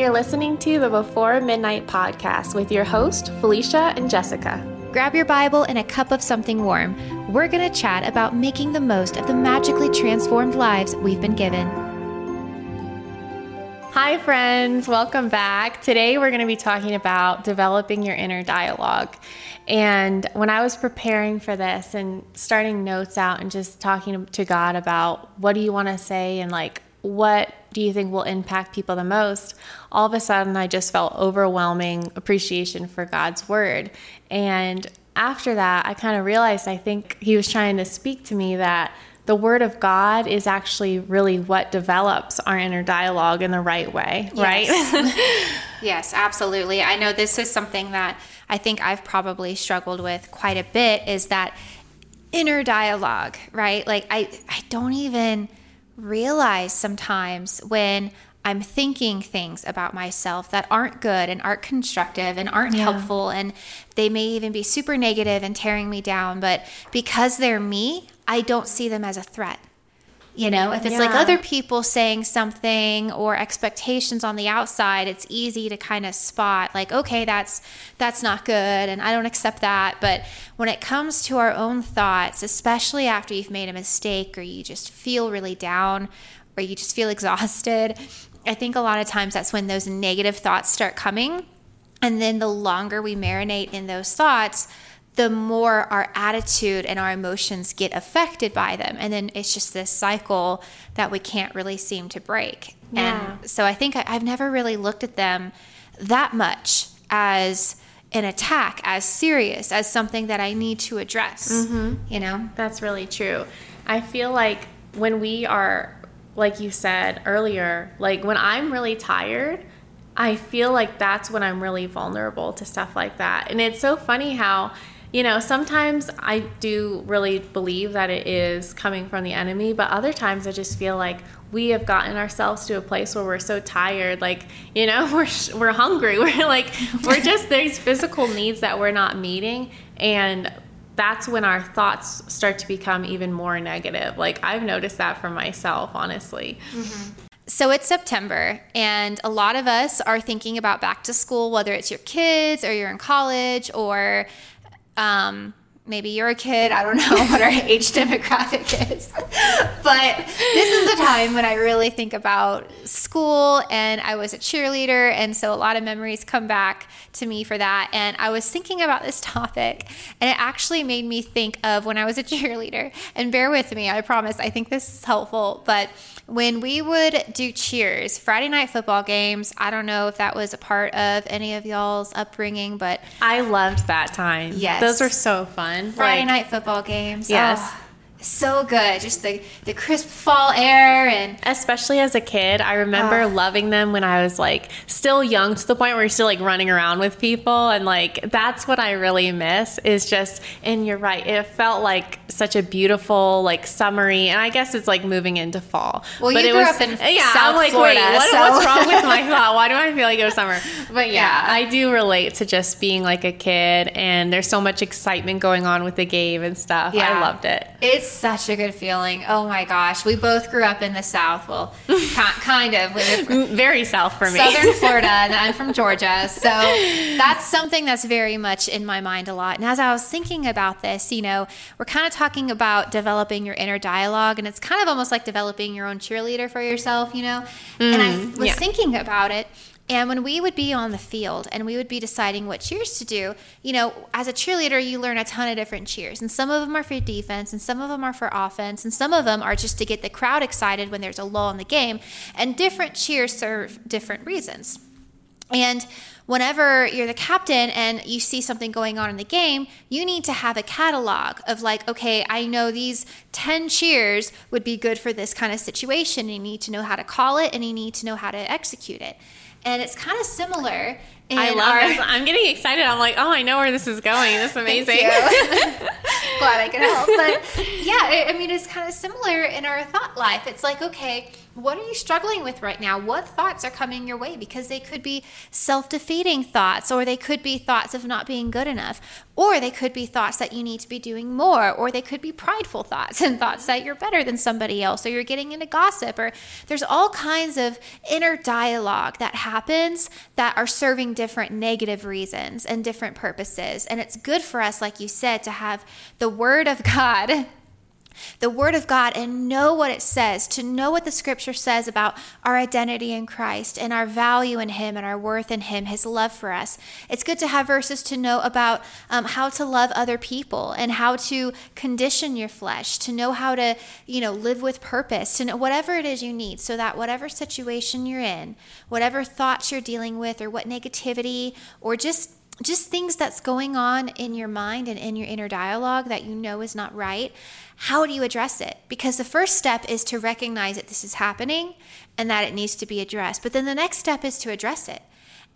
You're listening to the Before Midnight podcast with your host, Felicia and Jessica. Grab your Bible and a cup of something warm. We're going to chat about making the most of the magically transformed lives we've been given. Hi, friends. Welcome back. Today, we're going to be talking about developing your inner dialogue. And when I was preparing for this and starting notes out and just talking to God about what do you want to say and like what do you think will impact people the most? All of a sudden, I just felt overwhelming appreciation for God's word. And after that, I kind of realized I think He was trying to speak to me that the word of God is actually really what develops our inner dialogue in the right way, right? yes, absolutely. I know this is something that I think I've probably struggled with quite a bit is that inner dialogue, right? Like I I don't even realize sometimes when I'm thinking things about myself that aren't good and aren't constructive and aren't yeah. helpful and they may even be super negative and tearing me down but because they're me I don't see them as a threat. You know, if it's yeah. like other people saying something or expectations on the outside, it's easy to kind of spot like, okay, that's that's not good and I don't accept that. But when it comes to our own thoughts, especially after you've made a mistake or you just feel really down or you just feel exhausted, I think a lot of times that's when those negative thoughts start coming. And then the longer we marinate in those thoughts, the more our attitude and our emotions get affected by them. And then it's just this cycle that we can't really seem to break. Yeah. And so I think I, have never really looked at them that much as an attack, as serious, as something that I need to address. Mm-hmm. You know? That's really true. I feel like when we are, like you said earlier, like when I'm really tired, I feel like that's when I'm really vulnerable to stuff like that. And it's so funny how you know, sometimes I do really believe that it is coming from the enemy, but other times I just feel like we have gotten ourselves to a place where we're so tired, like, you know, we're we're hungry. We're like we're just there's physical needs that we're not meeting and that's when our thoughts start to become even more negative. Like I've noticed that for myself, honestly. Mm-hmm. So it's September, and a lot of us are thinking about back to school, whether it's your kids or you're in college or um, maybe you're a kid. I don't know what our age demographic is. but this is the time when I really think about school and I was a cheerleader. And so a lot of memories come back to me for that. And I was thinking about this topic and it actually made me think of when I was a cheerleader. And bear with me, I promise, I think this is helpful. But when we would do cheers, Friday night football games, I don't know if that was a part of any of y'all's upbringing, but I loved that time. Yes. Those were so fun. Friday like, night football games. Yes. Oh so good. Just the, the crisp fall air and especially as a kid, I remember uh, loving them when I was like still young to the point where you're still like running around with people and like that's what I really miss is just and you're right. It felt like such a beautiful like summery and I guess it's like moving into fall. Well, but you it grew was, up in yeah, South I'm like, Florida, wait, what, so. what's wrong with my thought? Why do I feel like it was summer? But yeah, yeah, I do relate to just being like a kid and there's so much excitement going on with the game and stuff. Yeah. I loved it. It's such a good feeling. Oh my gosh, we both grew up in the South. Well, kind of. very South for me. Southern Florida, and I'm from Georgia. So that's something that's very much in my mind a lot. And as I was thinking about this, you know, we're kind of talking about developing your inner dialogue, and it's kind of almost like developing your own cheerleader for yourself, you know? Mm, and I mm, was yeah. thinking about it. And when we would be on the field and we would be deciding what cheers to do, you know, as a cheerleader, you learn a ton of different cheers. And some of them are for defense, and some of them are for offense, and some of them are just to get the crowd excited when there's a lull in the game. And different cheers serve different reasons. And whenever you're the captain and you see something going on in the game, you need to have a catalog of like, okay, I know these 10 cheers would be good for this kind of situation. You need to know how to call it and you need to know how to execute it and it's kind of similar. I love our, this. I'm getting excited. I'm like, oh, I know where this is going. This is amazing. Glad I could help. But yeah, I mean, it's kind of similar in our thought life. It's like, okay, what are you struggling with right now? What thoughts are coming your way? Because they could be self defeating thoughts, or they could be thoughts of not being good enough, or they could be thoughts that you need to be doing more, or they could be prideful thoughts and thoughts that you're better than somebody else, or you're getting into gossip, or there's all kinds of inner dialogue that happens that are serving different negative reasons and different purposes. And it's good for us, like you said, to have the Word of God the Word of God and know what it says, to know what the Scripture says about our identity in Christ and our value in Him and our worth in Him, His love for us. It's good to have verses to know about um, how to love other people and how to condition your flesh, to know how to, you know, live with purpose, to know whatever it is you need, so that whatever situation you're in, whatever thoughts you're dealing with, or what negativity, or just just things that's going on in your mind and in your inner dialogue that you know is not right, how do you address it? Because the first step is to recognize that this is happening and that it needs to be addressed. But then the next step is to address it.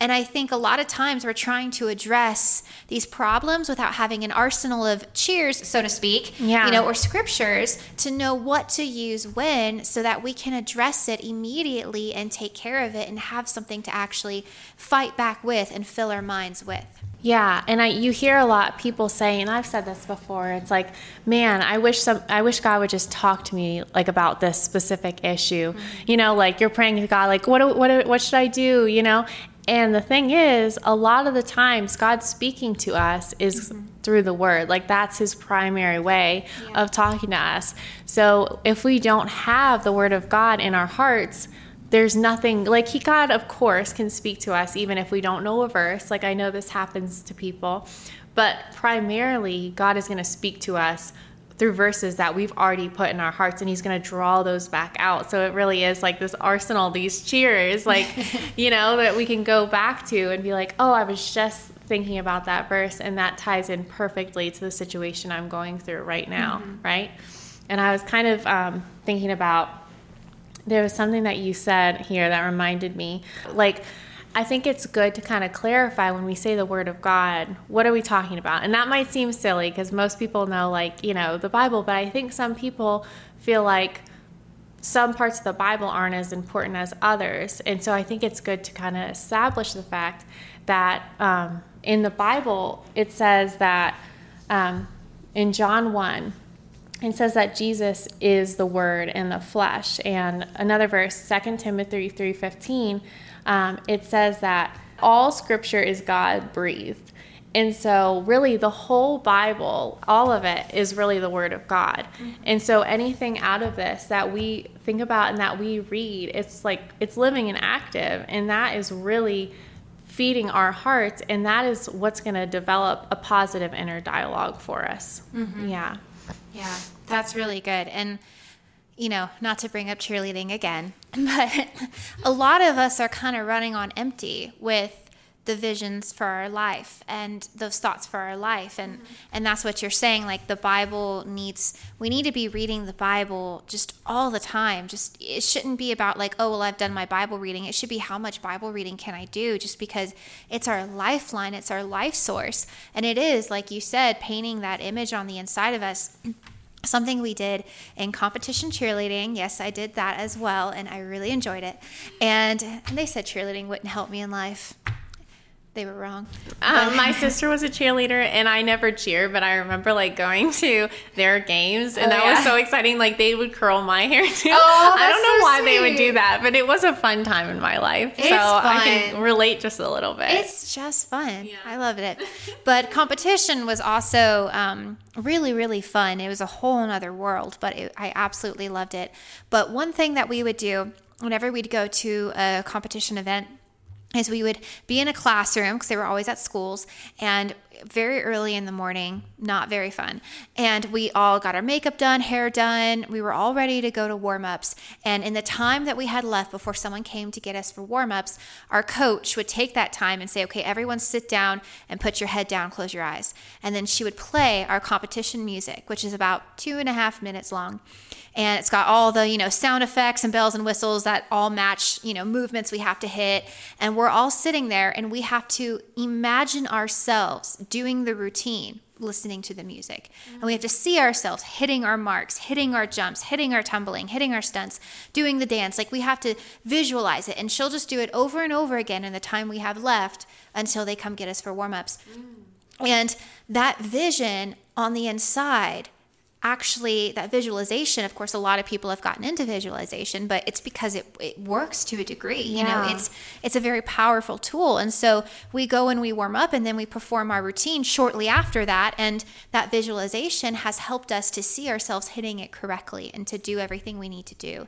And I think a lot of times we're trying to address these problems without having an arsenal of cheers, so to speak, yeah. you know, or scriptures to know what to use when so that we can address it immediately and take care of it and have something to actually fight back with and fill our minds with. Yeah, and I you hear a lot people say, and I've said this before. It's like, man, I wish some, I wish God would just talk to me like about this specific issue. Mm-hmm. You know, like you're praying to God, like what what what should I do? You know, and the thing is, a lot of the times God speaking to us is mm-hmm. through the word. Like that's his primary way yeah. of talking to us. So if we don't have the word of God in our hearts, there's nothing like he God of course can speak to us even if we don't know a verse like I know this happens to people but primarily God is going to speak to us through verses that we've already put in our hearts and he's going to draw those back out so it really is like this arsenal these cheers like you know that we can go back to and be like oh I was just thinking about that verse and that ties in perfectly to the situation I'm going through right now mm-hmm. right and I was kind of um, thinking about there was something that you said here that reminded me like I think it's good to kind of clarify when we say the word of God, what are we talking about? And that might seem silly because most people know, like, you know, the Bible, but I think some people feel like some parts of the Bible aren't as important as others. And so I think it's good to kind of establish the fact that um, in the Bible, it says that um, in John 1, it says that Jesus is the Word in the flesh. And another verse, 2 Timothy 3.15, um, it says that all Scripture is God breathed. And so, really, the whole Bible, all of it, is really the Word of God. Mm-hmm. And so, anything out of this that we think about and that we read, it's like it's living and active. And that is really feeding our hearts. And that is what's going to develop a positive inner dialogue for us. Mm-hmm. Yeah. Yeah, that's really good. And, you know, not to bring up cheerleading again, but a lot of us are kind of running on empty with the visions for our life and those thoughts for our life. And mm-hmm. and that's what you're saying like the bible needs we need to be reading the bible just all the time. Just it shouldn't be about like oh well i've done my bible reading. It should be how much bible reading can i do? Just because it's our lifeline it's our life source. And it is like you said painting that image on the inside of us something we did in competition cheerleading. Yes, I did that as well, and I really enjoyed it. And, they said cheerleading wouldn't help me in life they were wrong. Um, my sister was a cheerleader, and I never cheered, but I remember like going to their games, and oh, that yeah. was so exciting. Like they would curl my hair too. Oh, I don't know so why sweet. they would do that, but it was a fun time in my life. It's so fun. I can relate just a little bit. It's just fun. Yeah. I loved it. But competition was also um, really, really fun. It was a whole other world, but it, I absolutely loved it. But one thing that we would do whenever we'd go to a competition event is we would be in a classroom because they were always at schools and very early in the morning, not very fun. And we all got our makeup done, hair done. We were all ready to go to warm ups. And in the time that we had left before someone came to get us for warm ups, our coach would take that time and say, okay, everyone sit down and put your head down, close your eyes. And then she would play our competition music, which is about two and a half minutes long and it's got all the you know sound effects and bells and whistles that all match you know movements we have to hit and we're all sitting there and we have to imagine ourselves doing the routine listening to the music. And we have to see ourselves hitting our marks, hitting our jumps, hitting our tumbling, hitting our stunts, doing the dance. Like we have to visualize it. And she'll just do it over and over again in the time we have left until they come get us for warm ups. Mm. And that vision on the inside actually that visualization of course a lot of people have gotten into visualization but it's because it, it works to a degree yeah. you know it's it's a very powerful tool. And so we go and we warm up and then we perform our routine shortly after that. And that visualization has helped us to see ourselves hitting it correctly and to do everything we need to do.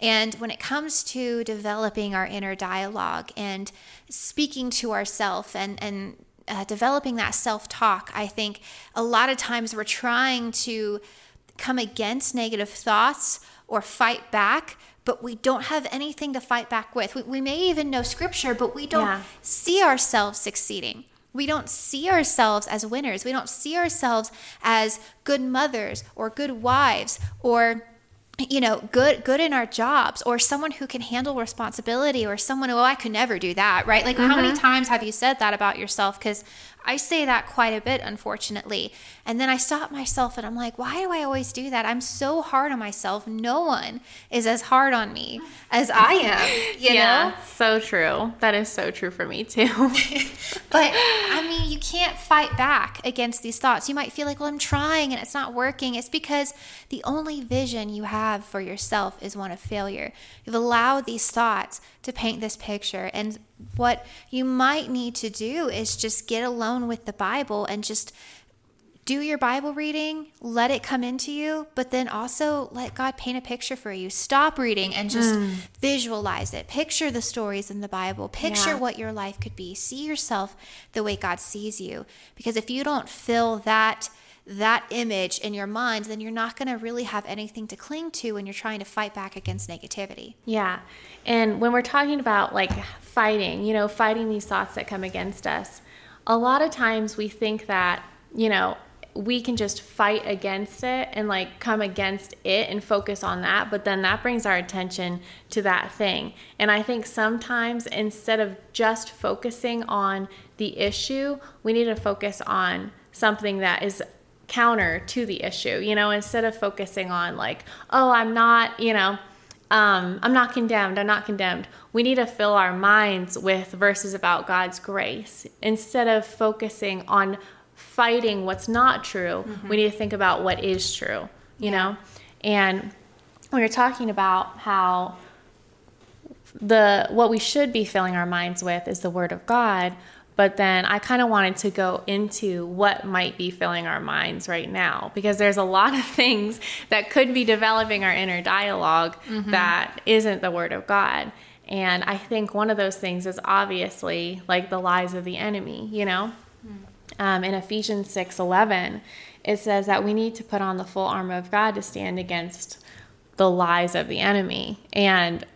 And when it comes to developing our inner dialogue and speaking to ourselves and and uh, developing that self talk, I think a lot of times we're trying to come against negative thoughts or fight back, but we don't have anything to fight back with. We, we may even know scripture, but we don't yeah. see ourselves succeeding. We don't see ourselves as winners. We don't see ourselves as good mothers or good wives or you know good good in our jobs or someone who can handle responsibility or someone oh i could never do that right like mm-hmm. how many mm-hmm. times have you said that about yourself because I say that quite a bit, unfortunately. And then I stop myself and I'm like, why do I always do that? I'm so hard on myself. No one is as hard on me as I am, you yeah, know? So true. That is so true for me too. but I mean, you can't fight back against these thoughts. You might feel like, well, I'm trying and it's not working. It's because the only vision you have for yourself is one of failure. You've allowed these thoughts to paint this picture. And what you might need to do is just get alone with the Bible and just do your Bible reading, let it come into you, but then also let God paint a picture for you. Stop reading and just mm. visualize it. Picture the stories in the Bible. Picture yeah. what your life could be. See yourself the way God sees you. Because if you don't fill that that image in your mind, then you're not going to really have anything to cling to when you're trying to fight back against negativity. Yeah. And when we're talking about like fighting, you know, fighting these thoughts that come against us, a lot of times we think that, you know, we can just fight against it and like come against it and focus on that, but then that brings our attention to that thing. And I think sometimes instead of just focusing on the issue, we need to focus on something that is counter to the issue, you know, instead of focusing on like, oh, I'm not, you know, um, I'm not condemned, I'm not condemned. We need to fill our minds with verses about God's grace instead of focusing on fighting what's not true. Mm-hmm. We need to think about what is true, you yeah. know? And when you're talking about how the what we should be filling our minds with is the word of God, but then I kind of wanted to go into what might be filling our minds right now because there's a lot of things that could be developing our inner dialog mm-hmm. that isn't the Word of God. And I think one of those things is obviously like the lies of the enemy, you know? Mm. Um, in Ephesians 6 11, it says that we need to put on the full armor of God to stand against the lies of the enemy. And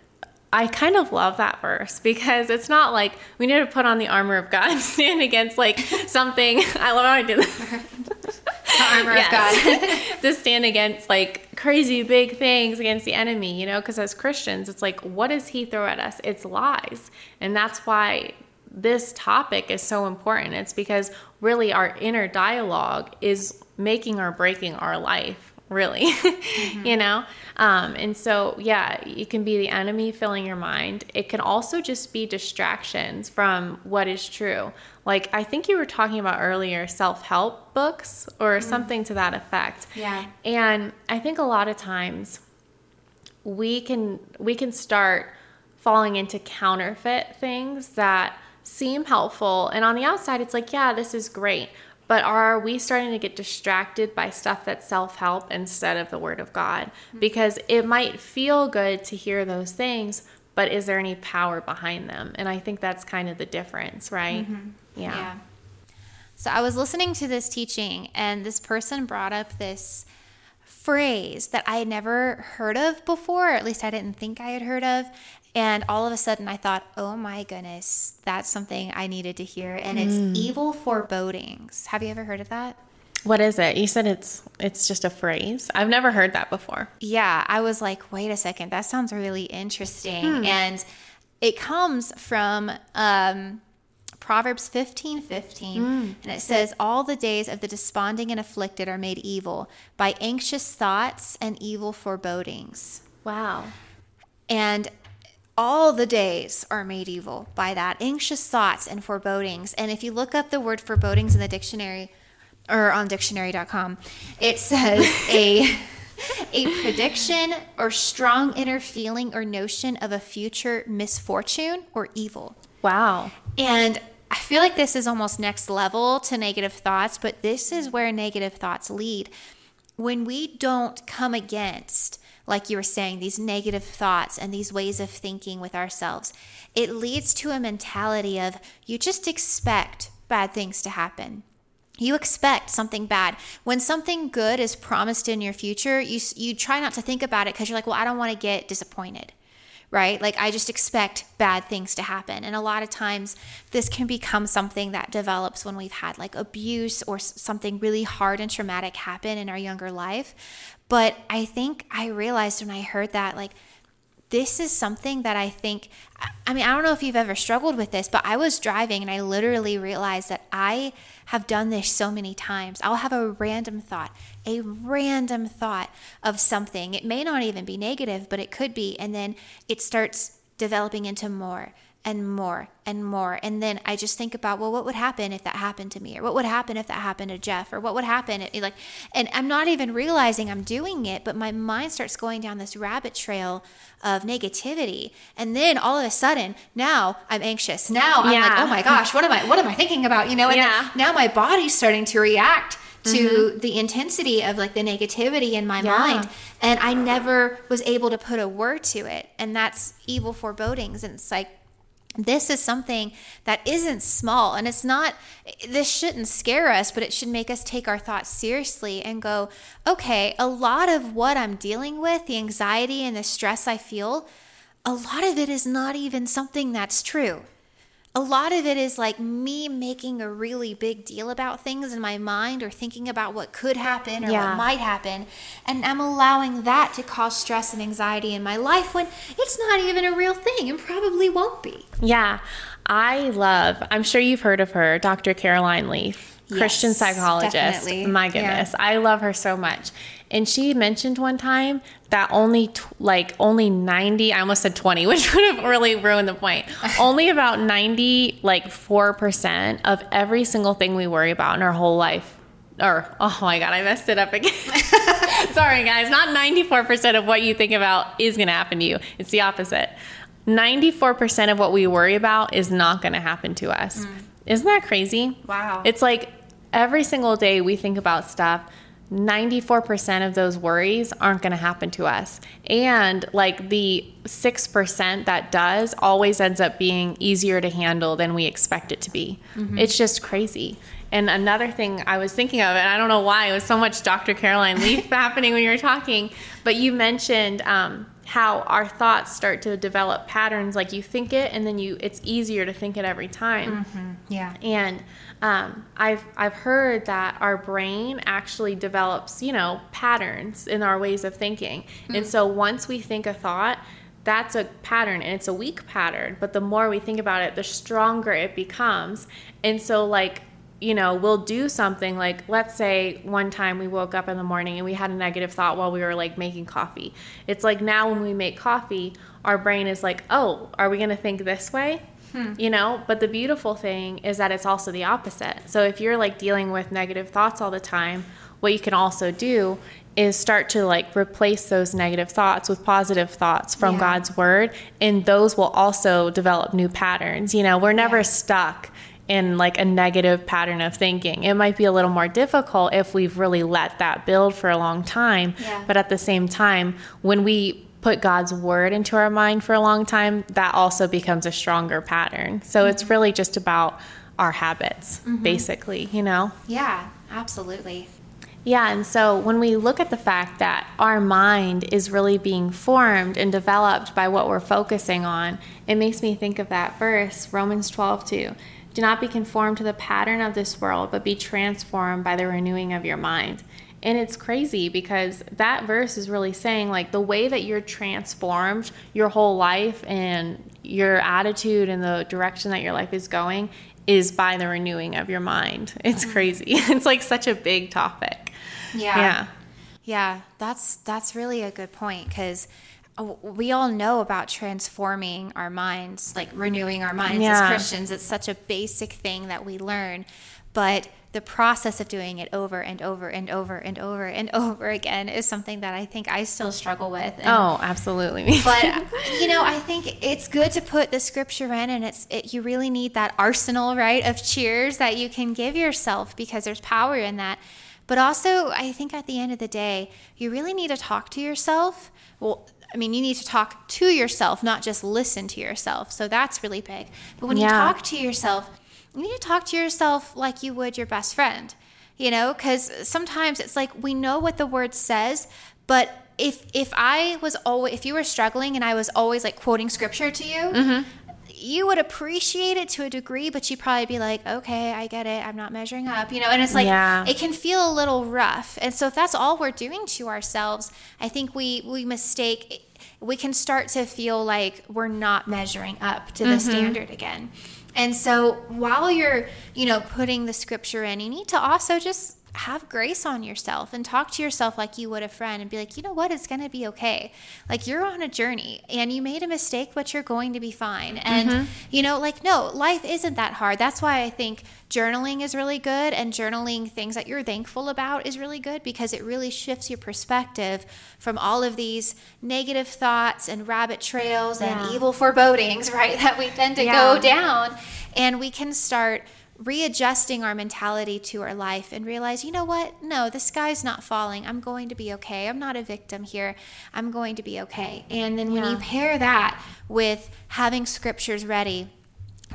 I kind of love that verse because it's not like we need to put on the armor of God and stand against like something. I love how I did that. armor yes. of God. to stand against like crazy big things against the enemy, you know, because as Christians, it's like, what does he throw at us? It's lies. And that's why this topic is so important. It's because really our inner dialogue is making or breaking our life really mm-hmm. you know? Um, and so yeah it can be the enemy filling your mind. It can also just be distractions from what is true. Like i think you were talking about earlier self-help books or mm-hmm. something to that effect. Yeah. And i think a lot of times we can we can start falling into counterfeit things that seem helpful. And on the outside it's like yeah this is great but are we starting to get distracted by stuff that's self help instead of the Word of God? Mm-hmm. Because it might feel good to hear those things, but is there any power behind them? And I think that's kind of the difference, right? Mm-hmm. Yeah. yeah. So I was listening to this teaching, and this person brought up this phrase that I had never heard of before, or at least I didn't think I had heard of. And all of a sudden, I thought, oh my goodness, that's something I needed to hear. And it's mm. evil forebodings. Have you ever heard of that? What is it? You said it's it's just a phrase. I've never heard that before. Yeah, I was like, wait a second, that sounds really interesting. Hmm. And it comes from um, Proverbs 15 15. And it says, All the days of the desponding and afflicted are made evil by anxious thoughts and evil forebodings. Wow. And all the days are made evil by that anxious thoughts and forebodings. And if you look up the word forebodings in the dictionary or on dictionary.com, it says a a prediction or strong inner feeling or notion of a future misfortune or evil. Wow. And I feel like this is almost next level to negative thoughts, but this is where negative thoughts lead. When we don't come against, like you were saying, these negative thoughts and these ways of thinking with ourselves, it leads to a mentality of you just expect bad things to happen. You expect something bad. When something good is promised in your future, you, you try not to think about it because you're like, well, I don't want to get disappointed right? Like I just expect bad things to happen. And a lot of times this can become something that develops when we've had like abuse or something really hard and traumatic happen in our younger life. But I think I realized when I heard that, like, this is something that I think, I mean, I don't know if you've ever struggled with this, but I was driving and I literally realized that I have done this so many times. I'll have a random thought, a random thought of something. It may not even be negative, but it could be. And then it starts developing into more and more and more. And then I just think about, well, what would happen if that happened to me? Or what would happen if that happened to Jeff? Or what would happen if, like, and I'm not even realizing I'm doing it, but my mind starts going down this rabbit trail of negativity. And then all of a sudden, now I'm anxious. Now I'm Yeah. like, oh my gosh, what am I, what am I thinking about? You know, and Yeah. now my body's starting to react to mm-hmm. the intensity of like the negativity in my Yeah. mind and i never was able to put a word to it and that's evil forebodings and it's like this is something that isn't small and it's not this shouldn't scare us but it should make us take our thoughts seriously and go okay a lot of what i'm dealing with the anxiety and the stress i feel a lot of it is not even something that's true a lot of it is like me making a really big deal about things in my mind or thinking about what could happen or Yeah. what might happen. And I'm allowing that to cause stress and anxiety in my life when it's not even a real thing and probably won't be. Yeah. I love, I'm sure you've heard of her, Dr. Caroline Leaf, Christian Yes, psychologist. definitely. My Yeah. goodness. I love her so much. And she mentioned one time that only tw- like only 90, I almost said 20, which would have really ruined the point. only about 90 like 4% of every single thing we worry about in our whole life or oh my god, I messed it up again. Sorry guys, not 94% of what you think about is going to happen to you. It's the opposite. 94% of what we worry about is not going to happen to us. Mm. Isn't that crazy? Wow. It's like every single day we think about stuff, 94% of those worries aren't going to happen to us. And like the 6% that does always ends up being easier to handle than we expect it to be. It's just crazy. And another thing I was thinking of, and I don't know why, it was so much Dr. Caroline Leaf happening when you were talking, but you mentioned um, how our thoughts start to develop patterns. Like you think it, and then you it's easier to think it every time. Yeah. And um, I've I've heard that our brain actually develops, you know, patterns in our ways of thinking. And so once we think a thought, that's a pattern and it's a weak pattern. But the more we think about it, the stronger it becomes. And so like you know, we'll do something like, let's say one time we woke up in the morning and we had a negative thought while we were like making coffee. It's like now when we make coffee, our brain is like, oh, are we going to think this way? Hmm. You know, but the beautiful thing is that it's also the opposite. So if you're like dealing with negative thoughts all the time, what you can also do is start to like replace those negative thoughts with positive thoughts from Yeah. God's word, and those will also develop new patterns. You know, we're never Yeah. stuck in like a negative pattern of thinking. It might be a little more difficult if we've really let that build for a long time. Yeah. But at the same time, when we put God's word into our mind for a long time, that also becomes a stronger pattern. So Mm-hmm. it's really just about our habits, basically, you know? Yeah, absolutely. Yeah, and so when we look at the fact that our mind is really being formed and developed by what we're focusing on, it makes me think of that verse, Romans 12, 2. Do not be conformed to the pattern of this world, but be transformed by the renewing of your mind. And it's crazy because that verse is really saying like the way that you're transformed your whole life and your attitude and the direction that your life is going is by the renewing of your mind. It's mm-hmm. crazy. It's like such a big topic. Yeah. Yeah. Yeah, that's that's really a good point cuz we all know about transforming our minds, like renewing our minds yeah. as Christians. It's such a basic thing that we learn. But the process of doing it over and over and over and over and over again is something that I think I still struggle with. And, oh, absolutely. but you know, I think it's good to put the scripture in, and it's it, you really need that arsenal, right, of cheers that you can give yourself because there's power in that. But also, I think at the end of the day, you really need to talk to yourself. Well, I mean, you need to talk to yourself, not just listen to yourself. So that's really big. But when yeah. you talk to yourself, you need to talk to yourself like you would your best friend, you know, because sometimes it's like we know what the word says, but if if I was always if you were struggling and I was always like quoting scripture to you, mm-hmm. You would appreciate it to a degree, but you'd probably be like, okay, I get it. I'm not measuring up, you know. And it's like yeah. it can feel a little rough. And so if that's all we're doing to ourselves, I think we we mistake. We can start to feel like we're not measuring up to the mm-hmm. standard again. And so while you're, you know, putting the scripture in, you need to also just have grace on yourself and talk to yourself like you would a friend and be like, you know what, it's going to be okay. Like you're on a journey and you made a mistake, but you're going to be fine. And, mm-hmm. you know, like, no, life isn't that hard. That's why I think journaling is really good and journaling things that you're thankful about is really good because it really shifts your perspective from all of these negative thoughts and rabbit trails yeah. and evil forebodings, right, that we tend to yeah. go down. And we can start readjusting our mentality to our life and realize, you know what? No, the sky's not falling. I'm going to be okay. I'm not a victim here. I'm going to be okay. And then when yeah. you pair that with having scriptures ready,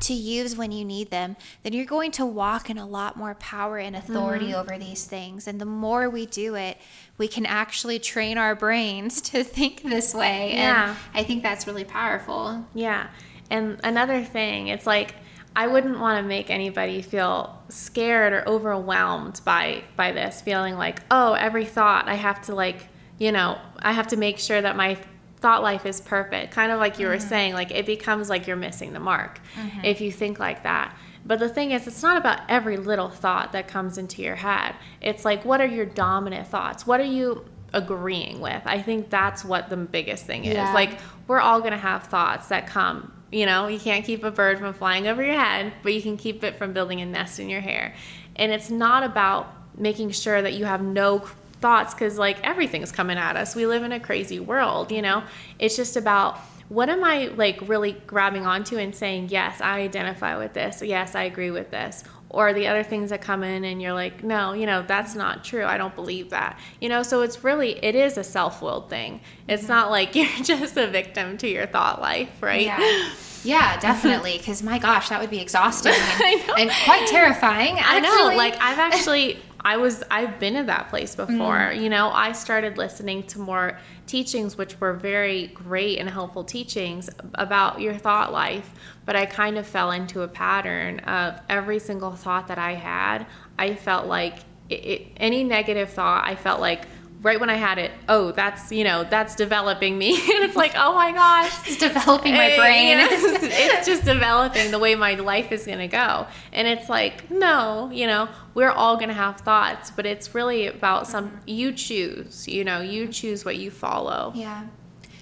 to use when you need them, then you're going to walk in a lot more power and authority mm-hmm. over these things. And the more we do it, we can actually train our brains to think this way. Yeah. And I think that's really powerful. Yeah. And another thing, it's like I wouldn't want to make anybody feel scared or overwhelmed by by this feeling like, "Oh, every thought I have to like, you know, I have to make sure that my thought life is perfect." Kind of like you mm-hmm. were saying, like it becomes like you're missing the mark mm-hmm. if you think like that. But the thing is, it's not about every little thought that comes into your head. It's like, what are your dominant thoughts? What are you agreeing with? I think that's what the biggest thing is. Yeah. Like, we're all going to have thoughts that come you know, you can't keep a bird from flying over your head, but you can keep it from building a nest in your hair. And it's not about making sure that you have no thoughts because, like, everything's coming at us. We live in a crazy world, you know? It's just about what am I like really grabbing onto and saying, yes, I identify with this. Yes, I agree with this. Or the other things that come in and you're like, no, you know, that's not true. I don't believe that. You know, so it's really, it is a self willed thing. It's mm-hmm. not like you're just a victim to your thought life, right? Yeah. Yeah, definitely. Because my gosh, that would be exhausting and, and quite terrifying. Actually. I know. Like I've actually, I was, I've been in that place before. Mm. You know, I started listening to more teachings, which were very great and helpful teachings about your thought life. But I kind of fell into a pattern of every single thought that I had. I felt like it, it, any negative thought, I felt like right when I had it, oh, that's you know that's developing me, and it's like, oh my gosh, it's developing my eh, brain. it's, it's just developing the way my life is gonna go, and it's like, no, you know, we're all gonna have thoughts, but it's really about some you choose, you know, you choose what you follow. Yeah.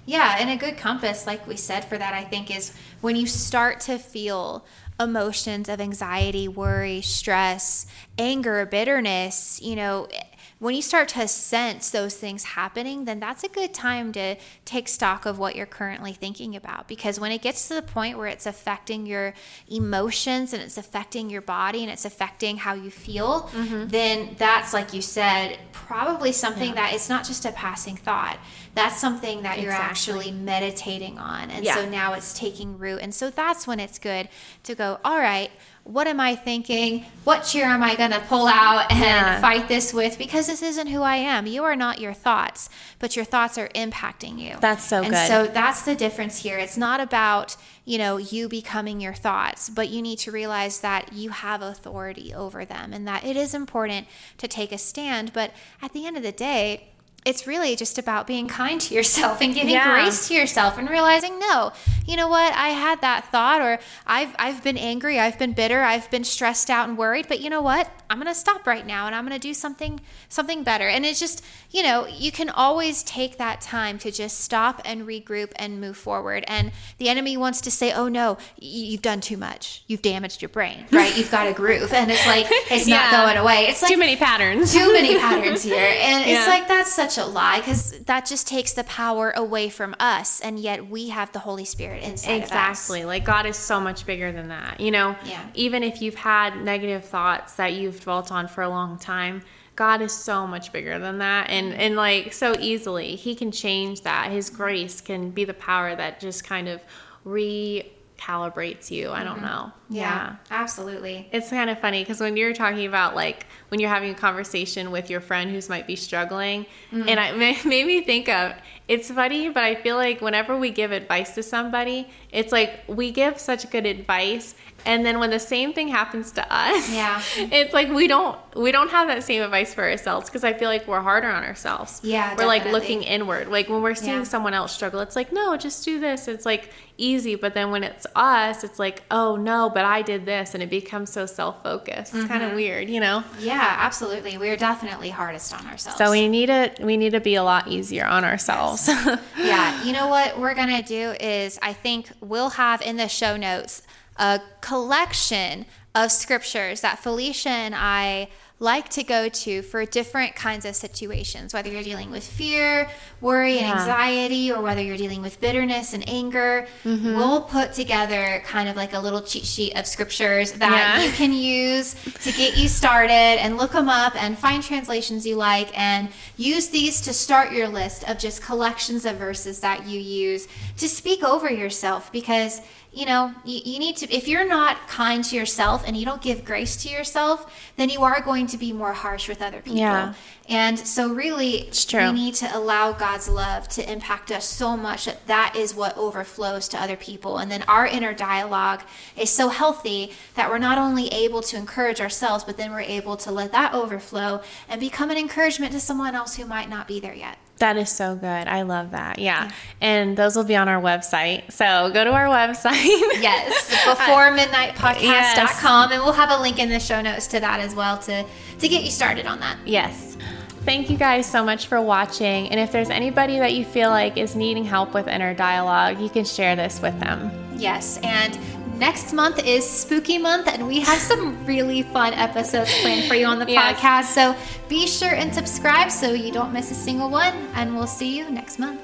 Yeah, and a good compass, like we said, for that, I think, is when you start to feel emotions of anxiety, worry, stress, anger, bitterness, you know, when you start to sense those things happening, then that's a good time to take stock of what you're currently thinking about. Because when it gets to the point where it's affecting your emotions and it's affecting your body and it's affecting how you feel, mm-hmm. then that's, like you said, probably something yeah. that it's not just a passing thought. That's something that exactly. you're actually meditating on. And yeah. so now it's taking root. And so that's when it's good to go, all right what am I thinking? What cheer am I going to pull out and Yeah. fight this with? Because this isn't who I am. You are not your thoughts, but your thoughts are impacting you. That's so and good. so that's the difference here. It's not about, you know, you becoming your thoughts, but you need to realize that you have authority over them and that it is important to take a stand. But at the end of the day, it's really just about being kind to yourself and giving Yeah. grace to yourself and realizing, no, you know what, I had that thought, or I've I've been angry, I've been bitter, I've been stressed out and worried, but you know what? I'm gonna stop right now and I'm gonna do something something better. And it's just, you know, you can always take that time to just stop and regroup and move forward. And the enemy wants to say, Oh no, you've done too much. You've damaged your brain, right? You've got a groove. And it's like it's not going away. It's like Too many patterns. too many patterns here. And it's like that's such a lie because that just takes the power away from us. And yet we have the Holy Spirit inside of us. Exactly. Like God is so much bigger than that. You know, Yeah. even if you've had negative thoughts that you've dwelt on for a long time, God is so much bigger than that and mm-hmm. and like so easily he can change that. His grace can be the power that just kind of recalibrates you. I don't know. of us. Yeah, absolutely. It's kind of funny because when you're talking about like when you're having a conversation with your friend who's might be struggling, Mm-hmm. and it made me think of it's funny, but I feel like whenever we give advice to somebody, it's like we give such good advice, and then when the same thing happens to us, Yeah. it's like we don't we don't have that same advice for ourselves because I feel like we're harder on ourselves. Yeah, we're like looking inward. Like when we're seeing Yeah. someone else struggle, it's like no, just do this. It's like easy, but then when it's us, it's like oh no, but I did this, and it becomes so self focused. It's Mm-hmm. kind of weird, you know. Yeah, absolutely. We're definitely hardest on ourselves. So we need to we need to be a lot easier on ourselves. yeah, you know what we're going to do is I think we'll have in the show notes a collection of scriptures that Felicia and I like to go to for different kinds of situations, whether you're dealing with fear, worry, and anxiety, or whether you're dealing with bitterness and anger. Mm-hmm. We'll put together kind of like a little cheat sheet of scriptures that Yeah. you can use to get you started and look them up and find translations you like and use these to start your list of just collections of verses that you use to speak over yourself because you know you, you need to if you're not kind to yourself and you don't give grace to yourself then you are going to be more harsh with other people. Yeah. and so really we need to allow god's love to impact us so much that that is what overflows to other people. And then our inner dialogue is so healthy that we're not only able to encourage ourselves but then we're able to let that overflow and become an encouragement to someone else who might not be there yet that is so good. I love that. Yeah. And those will be on our website. So go to our website. Yes, before uh, midnightpodcast.com. And we'll have a link in the show notes to that as well to, to get you started on that. Yes. Thank you guys so much for watching. And if there's anybody that you feel like is needing help with inner dialogue, you can share this with them. Yes, and next month is spooky month, and we have some really fun episodes planned for you on the Yes. podcast. So be sure and subscribe so you don't miss a single one, and we'll see you next month.